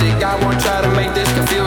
music. I won't try to make this confusing.